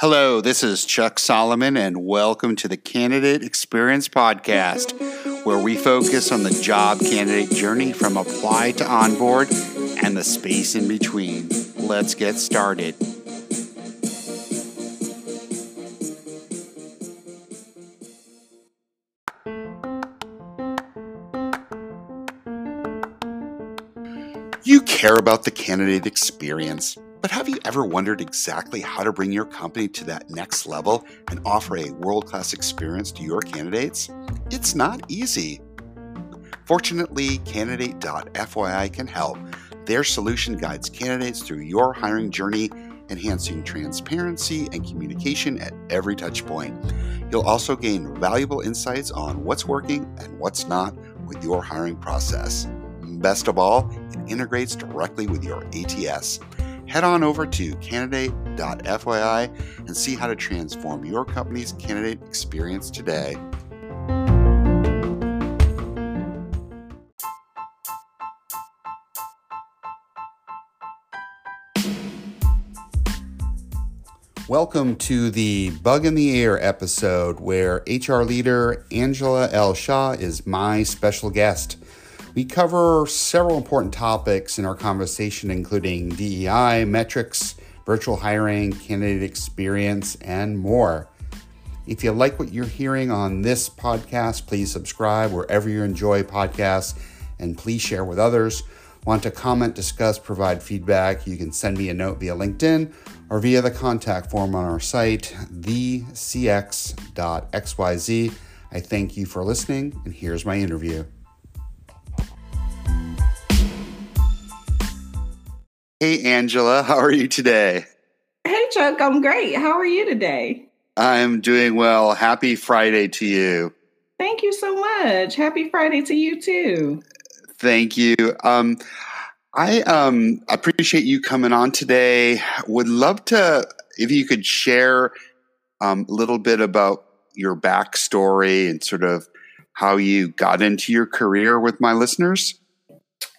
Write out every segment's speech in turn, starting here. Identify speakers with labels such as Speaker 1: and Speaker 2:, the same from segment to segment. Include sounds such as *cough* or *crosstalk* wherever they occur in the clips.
Speaker 1: Hello, this is Chuck Solomon, and welcome to the Candidate Experience Podcast, where we focus on the job candidate journey from apply to onboard and the space in between. Let's get started. You care about the candidate experience. But have you ever wondered exactly how to bring your company to that next level and offer a world class experience to your candidates? It's not easy. Fortunately, Candidate.fyi can help. Their solution guides candidates through your hiring journey, enhancing transparency and communication at every touchpoint. You'll also gain valuable insights on what's working and what's not with your hiring process. Best of all, it integrates directly with your ATS head on over to candidate.fyi and see how to transform your company's candidate experience today. Welcome to the Bug in the Air episode where HR leader Angela L. Shaw is my special guest. We cover several important topics in our conversation, including DEI, metrics, virtual hiring, candidate experience, and more. If you like what you're hearing on this podcast, please subscribe wherever you enjoy podcasts and please share with others. Want to comment, discuss, provide feedback? You can send me a note via LinkedIn or via the contact form on our site, thecx.xyz. I thank you for listening, and here's my interview. Hey, Angela, how are you today?
Speaker 2: Hey, Chuck, I'm great. How are you today?
Speaker 1: I'm doing well. Happy Friday to you.
Speaker 2: Thank you so much. Happy Friday to you too.
Speaker 1: Thank you. Um, I um, appreciate you coming on today. Would love to, if you could share um, a little bit about your backstory and sort of how you got into your career with my listeners.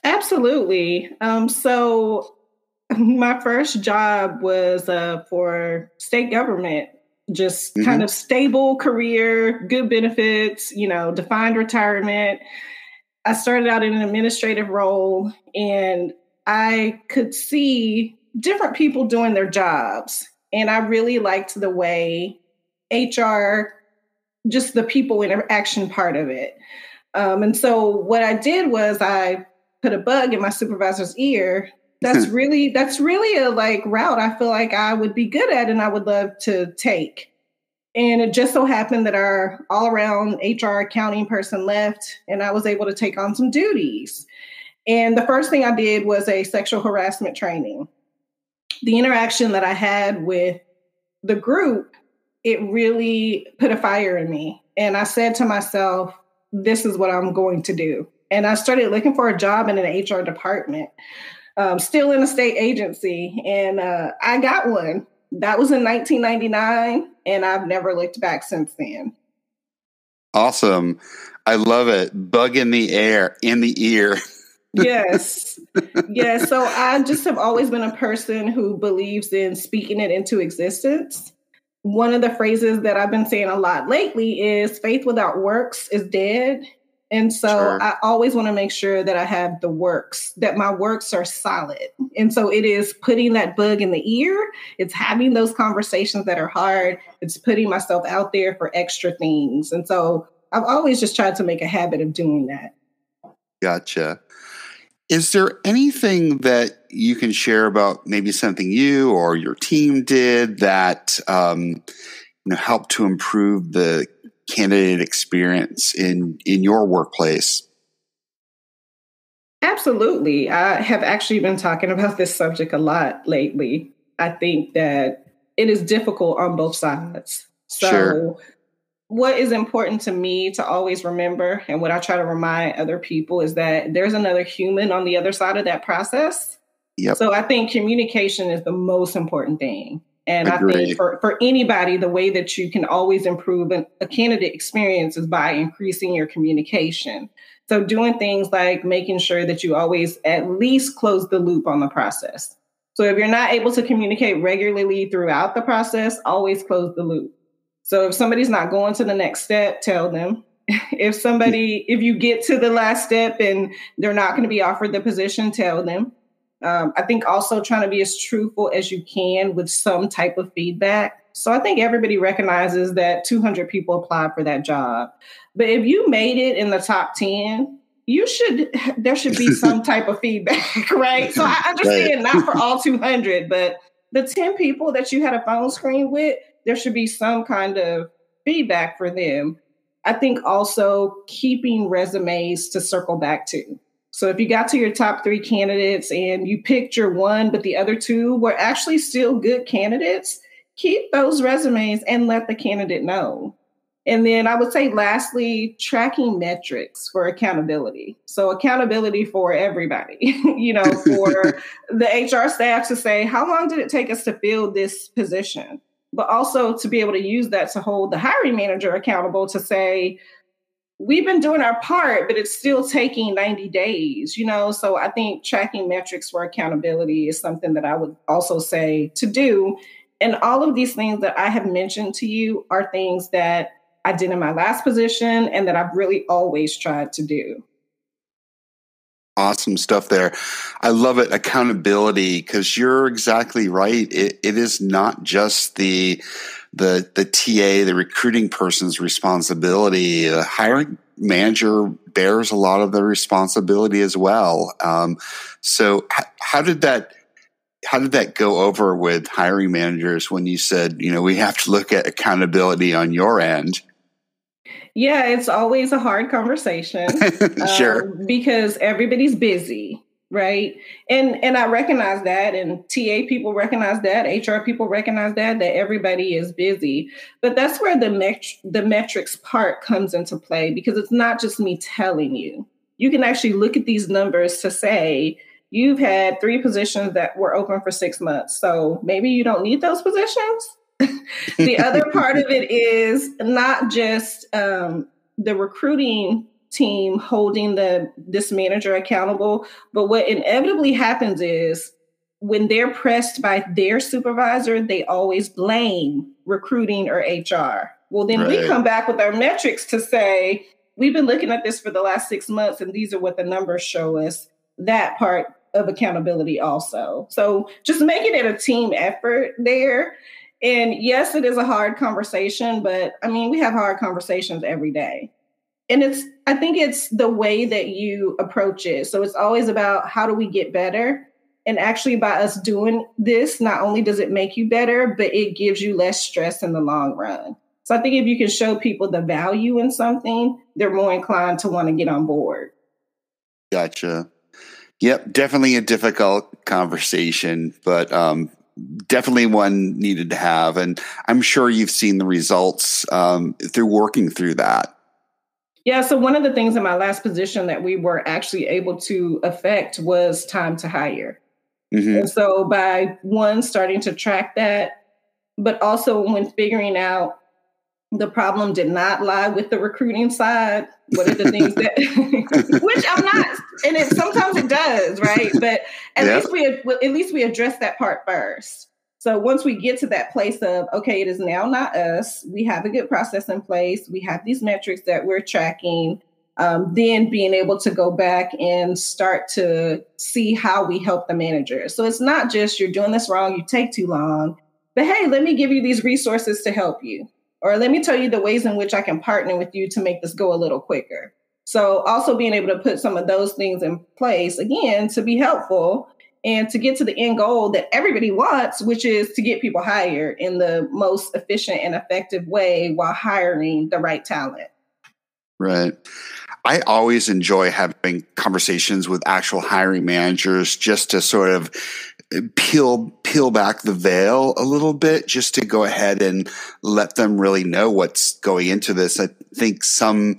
Speaker 2: Absolutely. Um, so *laughs* my first job was uh, for state government just mm-hmm. kind of stable career good benefits you know defined retirement i started out in an administrative role and i could see different people doing their jobs and i really liked the way hr just the people interaction part of it um, and so what i did was i put a bug in my supervisor's ear that's *laughs* really that's really a like route I feel like I would be good at and I would love to take. And it just so happened that our all around HR accounting person left and I was able to take on some duties. And the first thing I did was a sexual harassment training. The interaction that I had with the group, it really put a fire in me. And I said to myself, this is what I'm going to do. And I started looking for a job in an HR department um, still in a state agency, and uh, I got one. That was in 1999, and I've never looked back since then.
Speaker 1: Awesome. I love it. Bug in the air, in the ear. *laughs*
Speaker 2: yes. Yes. So I just have always been a person who believes in speaking it into existence. One of the phrases that I've been saying a lot lately is faith without works is dead. And so sure. I always want to make sure that I have the works, that my works are solid. And so it is putting that bug in the ear, it's having those conversations that are hard, it's putting myself out there for extra things. And so I've always just tried to make a habit of doing that.
Speaker 1: Gotcha. Is there anything that you can share about maybe something you or your team did that um, you know helped to improve the candidate experience in in your workplace?
Speaker 2: Absolutely. I have actually been talking about this subject a lot lately. I think that it is difficult on both sides. So sure. what is important to me to always remember and what I try to remind other people is that there's another human on the other side of that process. Yep. So I think communication is the most important thing. And Agreed. I think for, for anybody, the way that you can always improve an, a candidate experience is by increasing your communication. So doing things like making sure that you always at least close the loop on the process. So if you're not able to communicate regularly throughout the process, always close the loop. So if somebody's not going to the next step, tell them. *laughs* If somebody, if you get to the last step and they're not going to be offered the position, tell them. Um, I think also trying to be as truthful as you can with some type of feedback. So I think everybody recognizes that 200 people applied for that job. But if you made it in the top 10, you should *laughs* there should be *laughs* some type of feedback, *laughs* right? So I understand right. not for all 200, but the 10 people that you had a phone screen with, there should be some kind of feedback for them. I think also keeping resumes to circle back to. So if you got to your top three candidates and you picked your one, but the other two were actually still good candidates, keep those resumes and let the candidate know. And then I would say, lastly, tracking metrics for accountability. So, accountability for everybody, *laughs* you know, for *laughs* the HR staff to say, how long did it take us to fill this position? But also to be able to use that to hold the hiring manager accountable to say, we've been doing our part, but it's still taking 90 days, you know? So, I think tracking metrics for accountability is something that I would also say to do. And all of these things that I have mentioned to you are things that I did in my last position and that I've really always tried to do.
Speaker 1: Awesome stuff there. I love it. Accountability, because you're exactly right. It, it is not just the the the TA, the recruiting person's responsibility. The hiring manager bears a lot of the responsibility as well. Um, so, h- how did that? How did that go over with hiring managers when you said, you know, we have to look at accountability on your end?
Speaker 2: Yeah, it's always a hard conversation. *laughs*
Speaker 1: sure.
Speaker 2: Um, because everybody's busy, right? And and I recognize that and TA people recognize that, HR people recognize that that everybody is busy. But that's where the met- the metrics part comes into play because it's not just me telling you. You can actually look at these numbers to say you've had three positions that were open for 6 months. So maybe you don't need those positions *laughs* the other part of it is not just um, the recruiting team holding the this manager accountable, but what inevitably happens is when they're pressed by their supervisor, they always blame recruiting or HR. Well, then right. we come back with our metrics to say, we've been looking at this for the last six months, and these are what the numbers show us. That part of accountability also. So just making it a team effort there and yes, it is a hard conversation, but I mean, we have hard conversations every day. And it's, I think it's the way that you approach it. So it's always about how do we get better? And actually, by us doing this, not only does it make you better, but it gives you less stress in the long run. So I think if you can show people the value in something, they're more inclined to want to get on board.
Speaker 1: Gotcha. Yep, definitely a difficult conversation, but um, definitely one needed to have. And I'm sure you've seen the results um, through working through that.
Speaker 2: Yeah. So, one of the things in my last position that we were actually able to affect was time to hire. Mm-hmm. And so, by one, starting to track that, but also when figuring out the problem did not lie with the recruiting side. What are the things that, *laughs* which I'm not, and it sometimes it does, right? But at yep. least we at least we address that part first. So once we get to that place of okay, it is now not us. We have a good process in place. We have these metrics that we're tracking. Um, then being able to go back and start to see how we help the manager. So it's not just you're doing this wrong, you take too long, but hey, let me give you these resources to help you or let me tell you the ways in which I can partner with you to make this go a little quicker. So, also being able to put some of those things in place again to be helpful and to get to the end goal that everybody wants, which is to get people hired in the most efficient and effective way while hiring the right talent.
Speaker 1: Right. I always enjoy having conversations with actual hiring managers just to sort of peel peel back the veil a little bit just to go ahead and let them really know what's going into this. I think some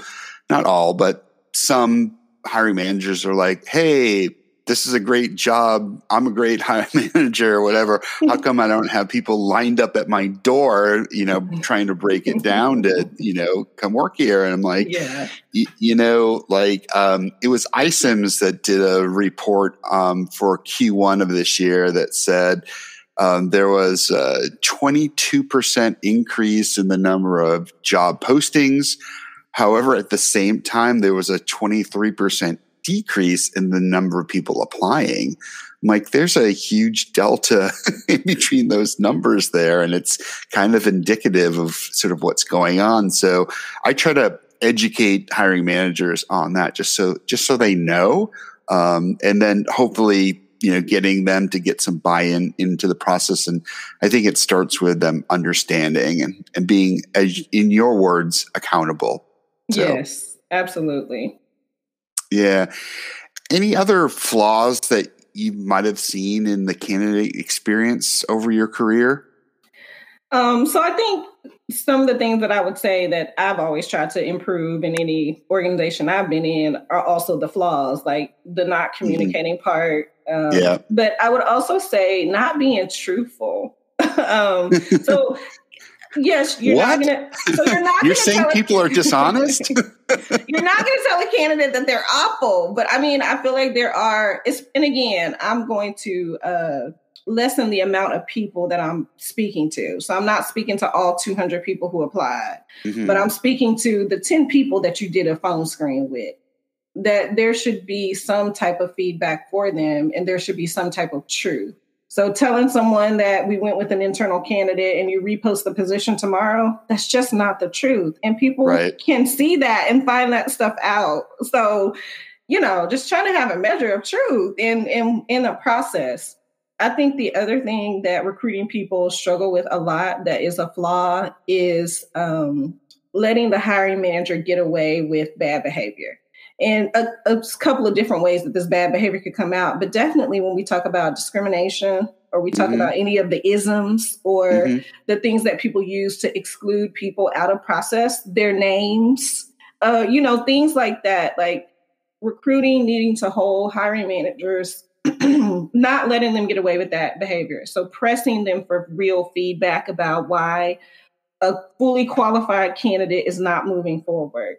Speaker 1: not all, but some hiring managers are like, "Hey, this is a great job. I'm a great *laughs* hire manager or whatever. How come I don't have people lined up at my door, you know, *laughs* trying to break it down to, you know, come work here? And I'm like, yeah. y- you know, like um, it was iCIMS that did a report um, for Q1 of this year that said um, there was a 22% increase in the number of job postings. However, at the same time, there was a 23% decrease in the number of people applying. I'm like, there's a huge delta *laughs* in between those numbers there. And it's kind of indicative of sort of what's going on. So I try to educate hiring managers on that just so, just so they know. Um, and then hopefully, you know, getting them to get some buy-in into the process. And I think it starts with them understanding and, and being, as in your words, accountable.
Speaker 2: So, yes, absolutely.
Speaker 1: Yeah. Any other flaws that you might have seen in the candidate experience over your career?
Speaker 2: Um, so I think some of the things that I would say that I've always tried to improve in any organization I've been in are also the flaws, like the not mm-hmm. communicating mm-hmm. part. Um, yeah. But I would also say not being truthful. *laughs* um, so *laughs* Yes, you're what? not gonna. So you're not. *laughs*
Speaker 1: you're saying people a, are dishonest. *laughs*
Speaker 2: you're not going to tell a candidate that they're awful, but I mean, I feel like there are. It's and again, I'm going to uh, lessen the amount of people that I'm speaking to. So I'm not speaking to all 200 people who applied, mm-hmm. but I'm speaking to the 10 people that you did a phone screen with. That there should be some type of feedback for them, and there should be some type of truth. So telling someone that we went with an internal candidate and you repost the position tomorrow, that's just not the truth. And people right. can see that and find that stuff out. So, you know, just trying to have a measure of truth in in in the process. I think the other thing that recruiting people struggle with a lot that is a flaw is um, letting the hiring manager get away with bad behavior and a, a, couple of different ways that this bad behavior could come out. But definitely when we talk about discrimination or we talk mm-hmm. about any of the isms or mm-hmm. the things that people use to exclude people out of process, their names, uh, you know, things like that, like recruiting needing to hold hiring managers, *clears throat* not letting them get away with that behavior. So pressing them for real feedback about why a fully qualified candidate is not moving forward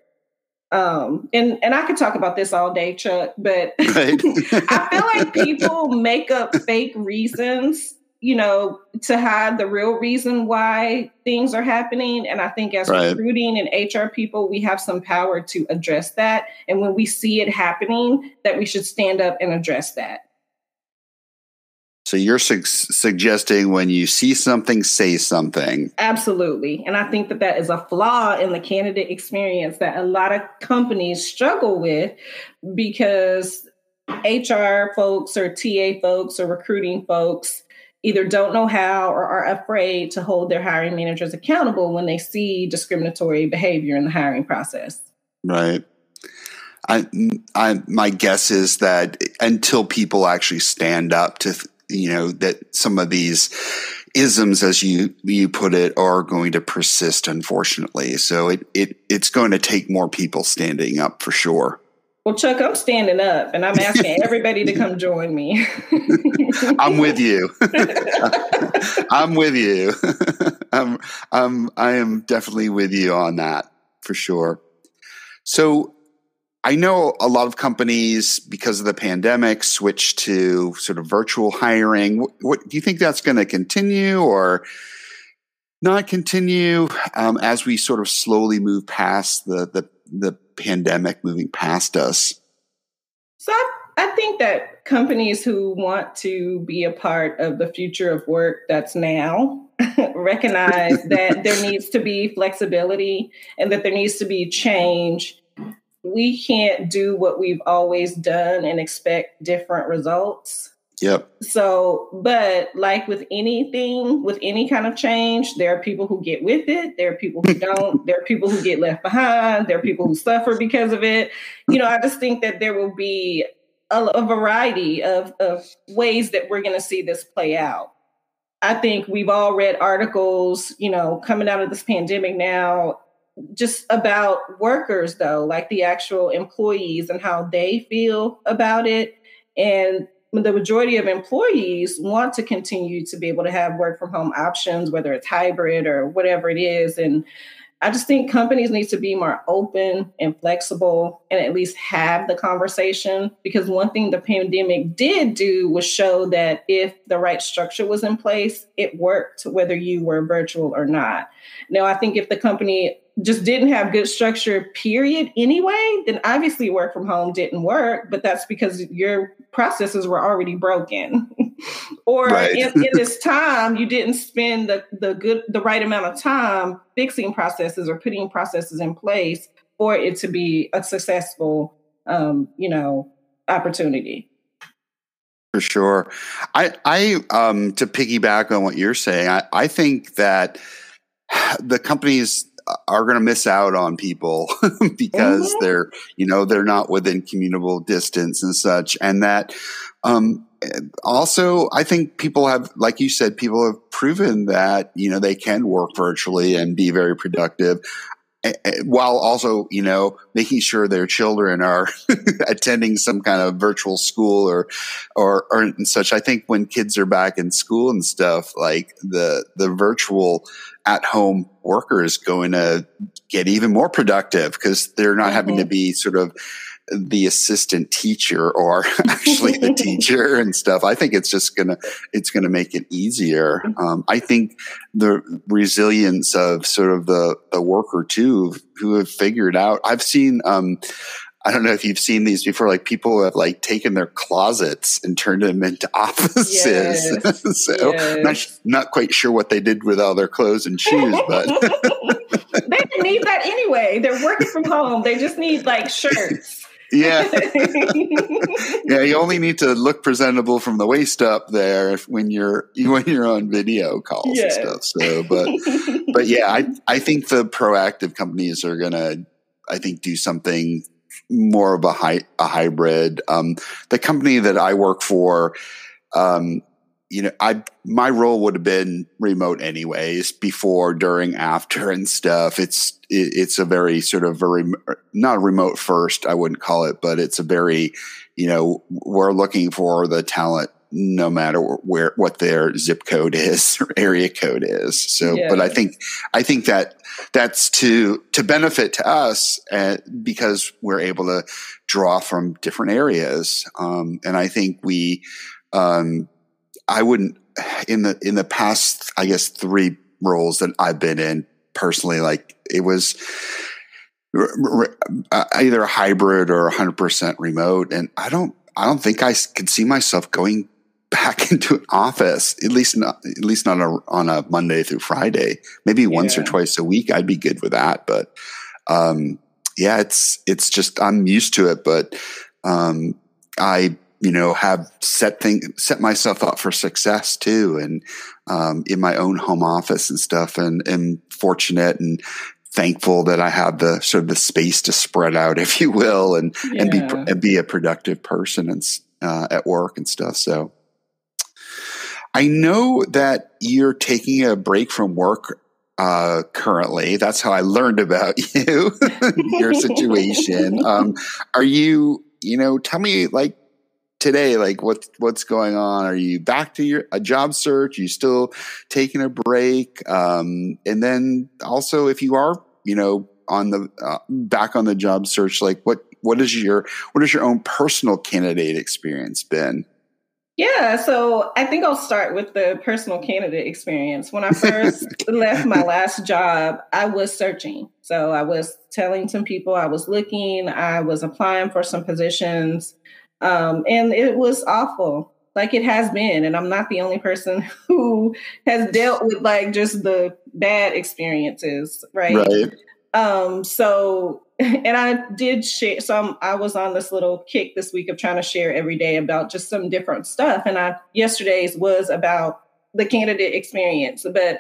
Speaker 2: um, and and I could talk about this all day, Chuck, but *laughs* right. I feel like people make up fake reasons, you know, to hide the real reason why things are happening. And I think as right. recruiting and HR people, we have some power to address that. And when we see it happening, that we should stand up and address that.
Speaker 1: So you're su- suggesting when you see something, say something.
Speaker 2: Absolutely. And I think that that is a flaw in the candidate experience that a lot of companies struggle with because HR folks or TA folks or recruiting folks either don't know how or are afraid to hold their hiring managers accountable when they see discriminatory behavior in the hiring process.
Speaker 1: Right. I, I, my guess is that until people actually stand up to you know that some of these isms as you you put it are going to persist unfortunately. So it, it it's going to take more people standing up for sure.
Speaker 2: Well chuck i'm standing up and i'm asking *laughs* everybody to come join me. *laughs*
Speaker 1: I'm with you. *laughs* I'm with you. I'm i'm i am definitely with you on that for sure. So I know a lot of companies, because of the pandemic, switched to sort of virtual hiring. What, what do you think that's going to continue or not continue um, as we sort of slowly move past the, the the pandemic, moving past us?
Speaker 2: So I, I think that companies who want to be a part of the future of work that's now *laughs* recognize that there *laughs* needs to be flexibility and that there needs to be change we can't do what we've always done and expect different results.
Speaker 1: Yep.
Speaker 2: So, but like with anything, with any kind of change, there are people who get with it. There are people who don't. *laughs* there are people who get left behind. There are people who suffer because of it. You know, I just think that there will be a, a variety of, of ways that we're going to see this play out. I think we've all read articles, you know, coming out of this pandemic now just about workers though like the actual employees and how they feel about it And the majority of employees want to continue to be able to have work from home options, whether it's hybrid or whatever it is. And I just think companies need to be more open and flexible and at least have the conversation. Because one thing the pandemic did do was show that if the right structure was in place, it worked whether you were virtual or not. Now, I think if the company just didn't have good structure, period, anyway, then obviously work from home didn't work, but that's because your processes were already broken. *laughs* or right. in, in, this time, you didn't spend the, the good the right amount of time fixing processes or putting processes in place for it to be a successful um, you know, opportunity.
Speaker 1: For sure. I I um to piggyback on what you're saying, I, I think that *sighs* the companies are going to miss out on people *laughs* because mm-hmm. they're you know they're not within commutable distance and such and that um, also i think people have like you said people have proven that you know they can work virtually and be very productive while also, you know, making sure their children are *laughs* attending some kind of virtual school or, or, or and such. I think when kids are back in school and stuff, like the, the virtual at home worker is going to get even more productive because they're not mm-hmm. having to mm-hmm. be sort of the assistant teacher or *laughs* actually the *laughs* teacher and stuff. I think it's just gonna it's gonna make it easier. Um, I think the resilience of sort of the the worker too, who have figured out. I've seen. Um, I don't know if you've seen these before. Like people have like taken their closets and turned them into *laughs* offices. Yes. so yes. Not, not quite sure what they did with all their clothes and shoes, but
Speaker 2: they didn't need that anyway. They're working from home. They just need like shirts
Speaker 1: yeah. *laughs* yeah, you only need to look presentable from the waist up there when you're *laughs* when you're on video calls and stuff. So, but but yeah, I I think the proactive companies are gonna I think do something more of a high a hybrid. Um, the company that I work for, um, you know, I my role would have been remote anyways, before, during, after, and stuff. It's it, it's a very sort of very not remote first, I wouldn't call it, but it's a very, you know, we're looking for the talent no matter where what their zip code is *laughs* or area code is. So, yeah. but I think I think that that's to to benefit to us uh, because we're able to draw from different areas, um, and I think we. Um, I wouldn't in the in the past, I guess three roles that I've been in personally, like it was uh, either a hybrid or 100% remote, and I don't I don't think I could see myself going *laughs* back into an office at least not at least not a, on a Monday through Friday. Maybe yeah. once or twice a week, I'd be good with that. But um, yeah, it's it's just I'm used to it, but um, I you know, have set thing set myself up for success too, and um, in my own home office and stuff, and and fortunate and thankful that I have the sort of the space to spread out, *laughs* if you will, and yeah. and be and be a productive person and uh, at work and stuff. So. I know that you're taking a break from work uh, currently. That's how I learned about *laughs* you, your situation. *laughs* Um, are you, you know, tell me like today like what what's going on are you back to your a job search are you still taking a break um, and then also if you are you know on the uh, back on the job search like what what is your what is your own personal candidate experience been
Speaker 2: yeah, so I think I'll start with the personal candidate experience. When I first *laughs* left my last job, I was searching. So I was telling some people I was looking, I was applying for some positions. Um, and it was awful, like it has been. And I'm not the only person *laughs* who has dealt with like just the bad experiences, right? Right. Um, so, *laughs* and I did share. So I'm, I was on this little kick this week of trying to share every day about just some different stuff. And I yesterday's was about the candidate experience, but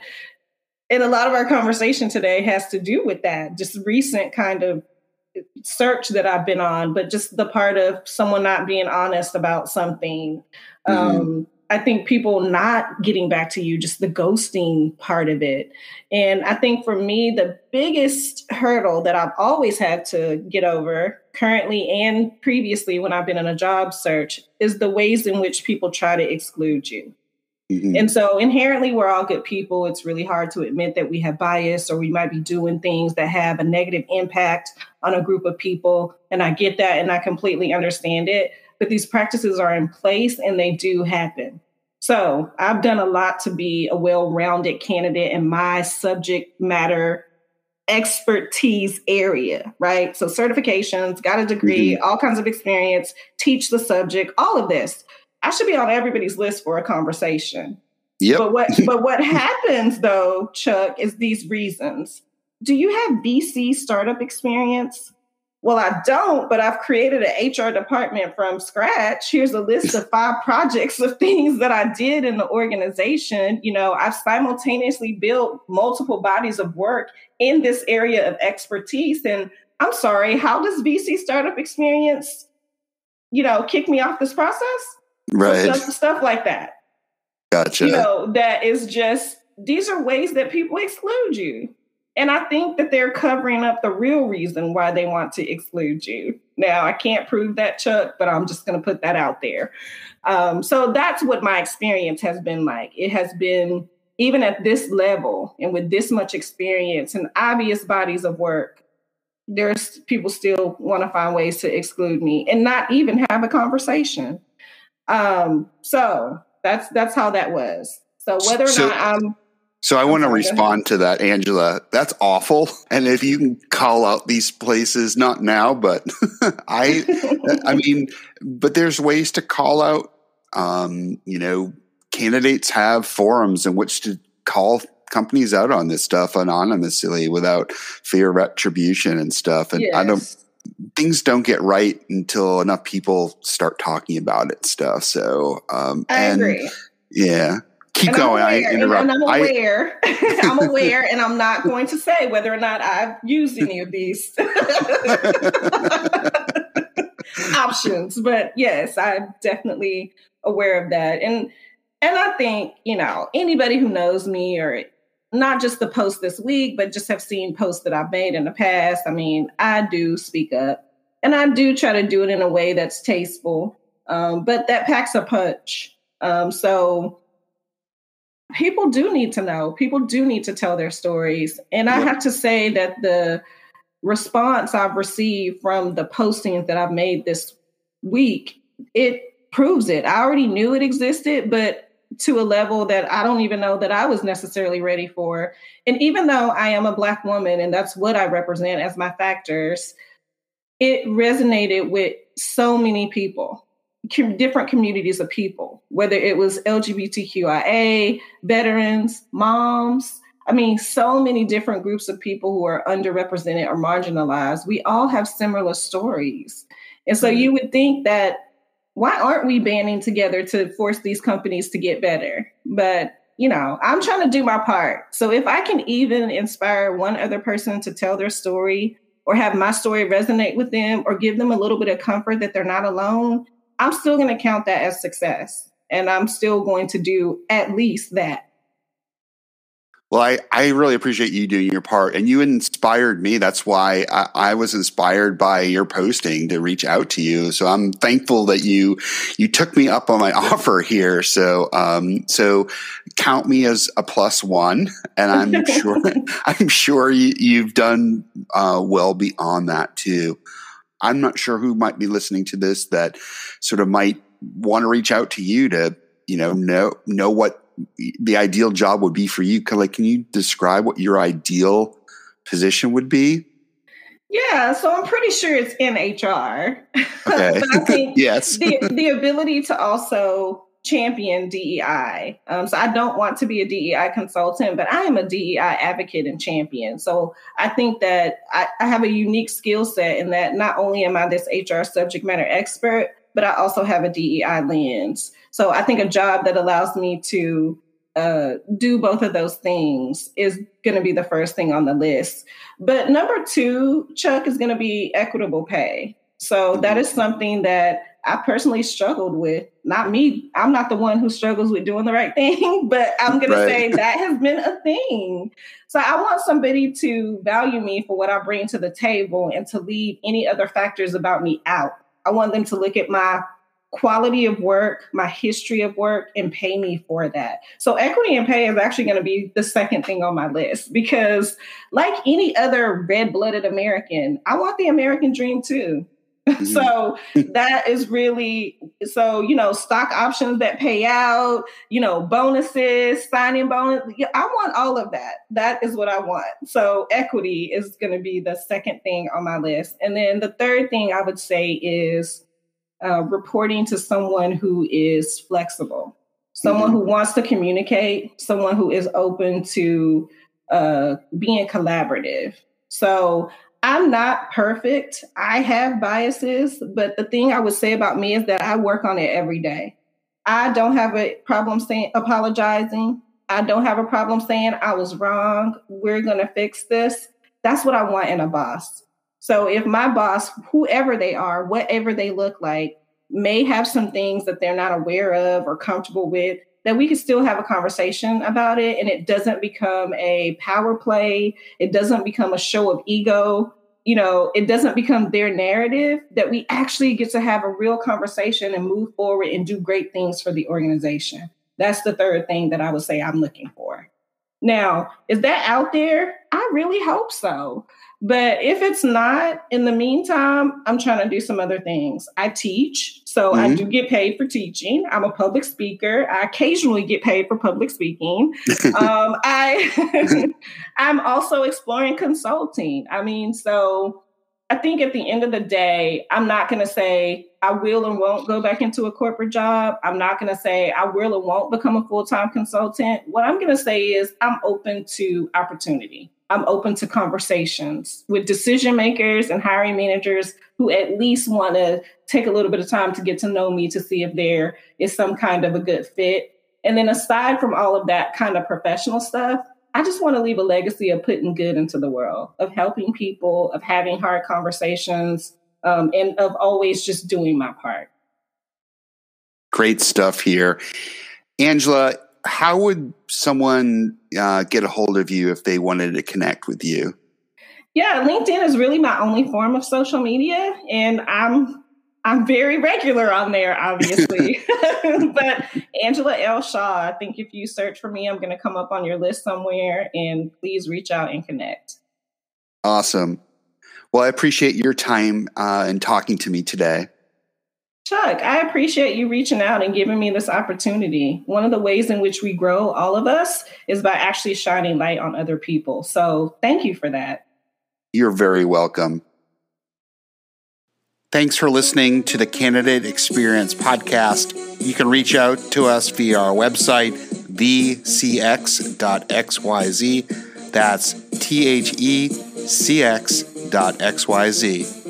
Speaker 2: and a lot of our conversation today has to do with that, just recent kind of search that I've been on, but just the part of someone not being honest about something. Mm-hmm. Um, I think people not getting back to you, just the ghosting part of it. And I think for me, the biggest hurdle that I've always had to get over, currently and previously when I've been in a job search, is the ways in which people try to exclude you. Mm-hmm. And so inherently, we're all good people. It's really hard to admit that we have bias or we might be doing things that have a negative impact on a group of people. And I get that and I completely understand it. But these practices are in place and they do happen. So I've done a lot to be a well rounded candidate in my subject matter expertise area, right? So certifications, got a degree, mm-hmm. all kinds of experience, teach the subject, all of this. I should be on everybody's list for a conversation.
Speaker 1: Yep.
Speaker 2: But what *laughs* but what happens though, Chuck, is these reasons. Do you have VC startup experience? Well, I don't, but I've created an HR department from scratch. Here's a list of five *laughs* projects of things that I did in the organization. You know, I've simultaneously built multiple bodies of work in this area of expertise. And I'm sorry, how does VC startup experience, you know, kick me off this process?
Speaker 1: right
Speaker 2: stuff, stuff like that
Speaker 1: gotcha
Speaker 2: you know that is just these are ways that people exclude you and i think that they're covering up the real reason why they want to exclude you. Now i can't prove that chuck but i'm just going to put that out there. Um, so that's what my experience has been like. It has been even at this level and with this much experience and obvious bodies of work there's people still want to find ways to exclude me and not even have a conversation. Um, so that's that's how that was. So whether or so, not I'm
Speaker 1: so I want to respond to that, Angela. That's awful. And if you can call out these places, not now, but *laughs* I, I mean, but there's ways to call out. Um, you know, candidates have forums in which to call companies out on this stuff anonymously without fear of retribution and stuff. And yes. I don't things don't get right until enough people start talking about it stuff. So, um,
Speaker 2: I
Speaker 1: and
Speaker 2: agree.
Speaker 1: Yeah. Keep
Speaker 2: and
Speaker 1: going.
Speaker 2: I
Speaker 1: interrupt.
Speaker 2: And I'm aware. *laughs* *laughs* I, am aware, and I'm not going to say whether or not I've used any of these *laughs* options. But yes, I'm definitely aware of that. And and I think, you know, anybody who knows me or not just the post this week, but just have seen posts that I've made in the past. I mean, I do speak up and I do try to do it in a way that's tasteful, um, but that packs a punch. Um, so people do need to know, people do need to tell their stories. And I have to say that the response I've received from the postings that I've made this week, it proves it. I already knew it existed, but to a level that I don't even know that I was necessarily ready for. And even though I am a Black woman and that's what I represent as my factors, it resonated with so many people, different communities of people, whether it was LGBTQIA, veterans, moms. I mean, so many different groups of people who are underrepresented or marginalized. We all have similar stories. And so you would think that why aren't we banding together to force these companies to get better? But you know, I'm trying to do my part. So if I can even inspire one other person to tell their story or have my story resonate with them or give them a little bit of comfort that they're not alone, I'm still going to count that as success. And I'm still going to do at least that.
Speaker 1: Well, I, I really appreciate you doing your part and you inspired me. That's why I, I, was inspired by your posting to reach out to you. So I'm thankful that you, you took me up on my *laughs* offer here. So, um, so count me as a plus one and I'm sure, *laughs* I'm sure you, have done, uh, well beyond that too. I'm not sure who might be listening to this that sort of might want to reach out to you to, you know, know, know what the ideal job would be for you? Like, can you describe what your ideal position would be?
Speaker 2: Yeah, so I'm pretty sure it's in HR. *laughs*
Speaker 1: Okay.
Speaker 2: think *laughs*
Speaker 1: yes,
Speaker 2: the the ability to also champion DEI. Um, so I don't want to be a DEI consultant, but I am a DEI advocate and champion. So I think that I, I have a unique skill set in that not only am I this HR subject matter expert, but I also have a DEI lens. So I think a job that allows me to uh, do both of those things is going to be the first thing on the list. But number two, Chuck, is going to be equitable pay. So that is something that I personally struggled with. Not me, I'm not the one who struggles with doing the right *laughs* thing, but I'm going right. to say that has been a thing. So I want somebody to value me for what I bring to the table and to leave any other factors about me out. I want them to look at my quality of work, my history of work, and pay me for that. So, equity and pay is actually going to be the second thing on my list because, like any other red blooded American, I want the American dream too. *laughs* Mm-hmm. so *laughs* that is really so you know stock options that pay out you know bonuses signing bonus i want all of that that is what i want so equity is going to be the second thing on my list and then the third thing i would say is uh, reporting to someone who is flexible, someone mm-hmm. who wants to communicate, someone who is open to uh, being collaborative. So I'm not perfect. I have biases, but the thing I would say about me is that I work on it every day. I don't have a problem saying apologizing. I don't have a problem saying I was wrong. We're going to fix this. That's what I want in a boss. So if my boss, whoever they are, whatever they look like, may have some things that they're not aware of or comfortable with, that we can still have a conversation about it and it doesn't become a power play. It doesn't become a show of ego. You know, it doesn't become their narrative, that we actually get to have a real conversation and move forward and do great things for the organization. That's the third thing that I would say I'm looking for. Now, is that out there? I really hope so. But if it's not, in the meantime, I'm trying to do some other things. I teach, so mm-hmm. I do get paid for teaching. I'm a public speaker. I occasionally get paid for public speaking. um, *laughs* I *laughs* I'm also exploring consulting. I mean, so I think at the end of the day, I'm not going to say I will and won't go back into a corporate job. I'm not going to say I will and won't become a full time consultant. What I'm going to say is I'm open to opportunity. I'm open to conversations with decision makers and hiring managers who at least want to take a little bit of time to get to know me to see if there is some kind of a good fit. And then aside from all of that kind of professional stuff, I just want to leave a legacy of putting good into the world, of helping people, of having hard conversations, um, and of always just doing my part.
Speaker 1: Great stuff here. Angela, how would someone uh, get a hold of you if they wanted to connect with you?
Speaker 2: Yeah, LinkedIn is really my only form of social media, and I'm I'm very regular on there, obviously. *laughs* *laughs* but Angela L. Shaw, I think if you search for me, I'm going to come up on your list somewhere, and please reach out and connect.
Speaker 1: Awesome. Well, I appreciate your time uh, and talking to me today.
Speaker 2: Chuck, I appreciate you reaching out and giving me this opportunity. One of the ways in which we grow, all of us, is by actually shining light on other people. So thank you for that.
Speaker 1: You're very welcome. Thanks for listening to the Candidate Experience podcast. You can reach out to us via our website, thecx.xyz. That's T H E C X dot XYZ.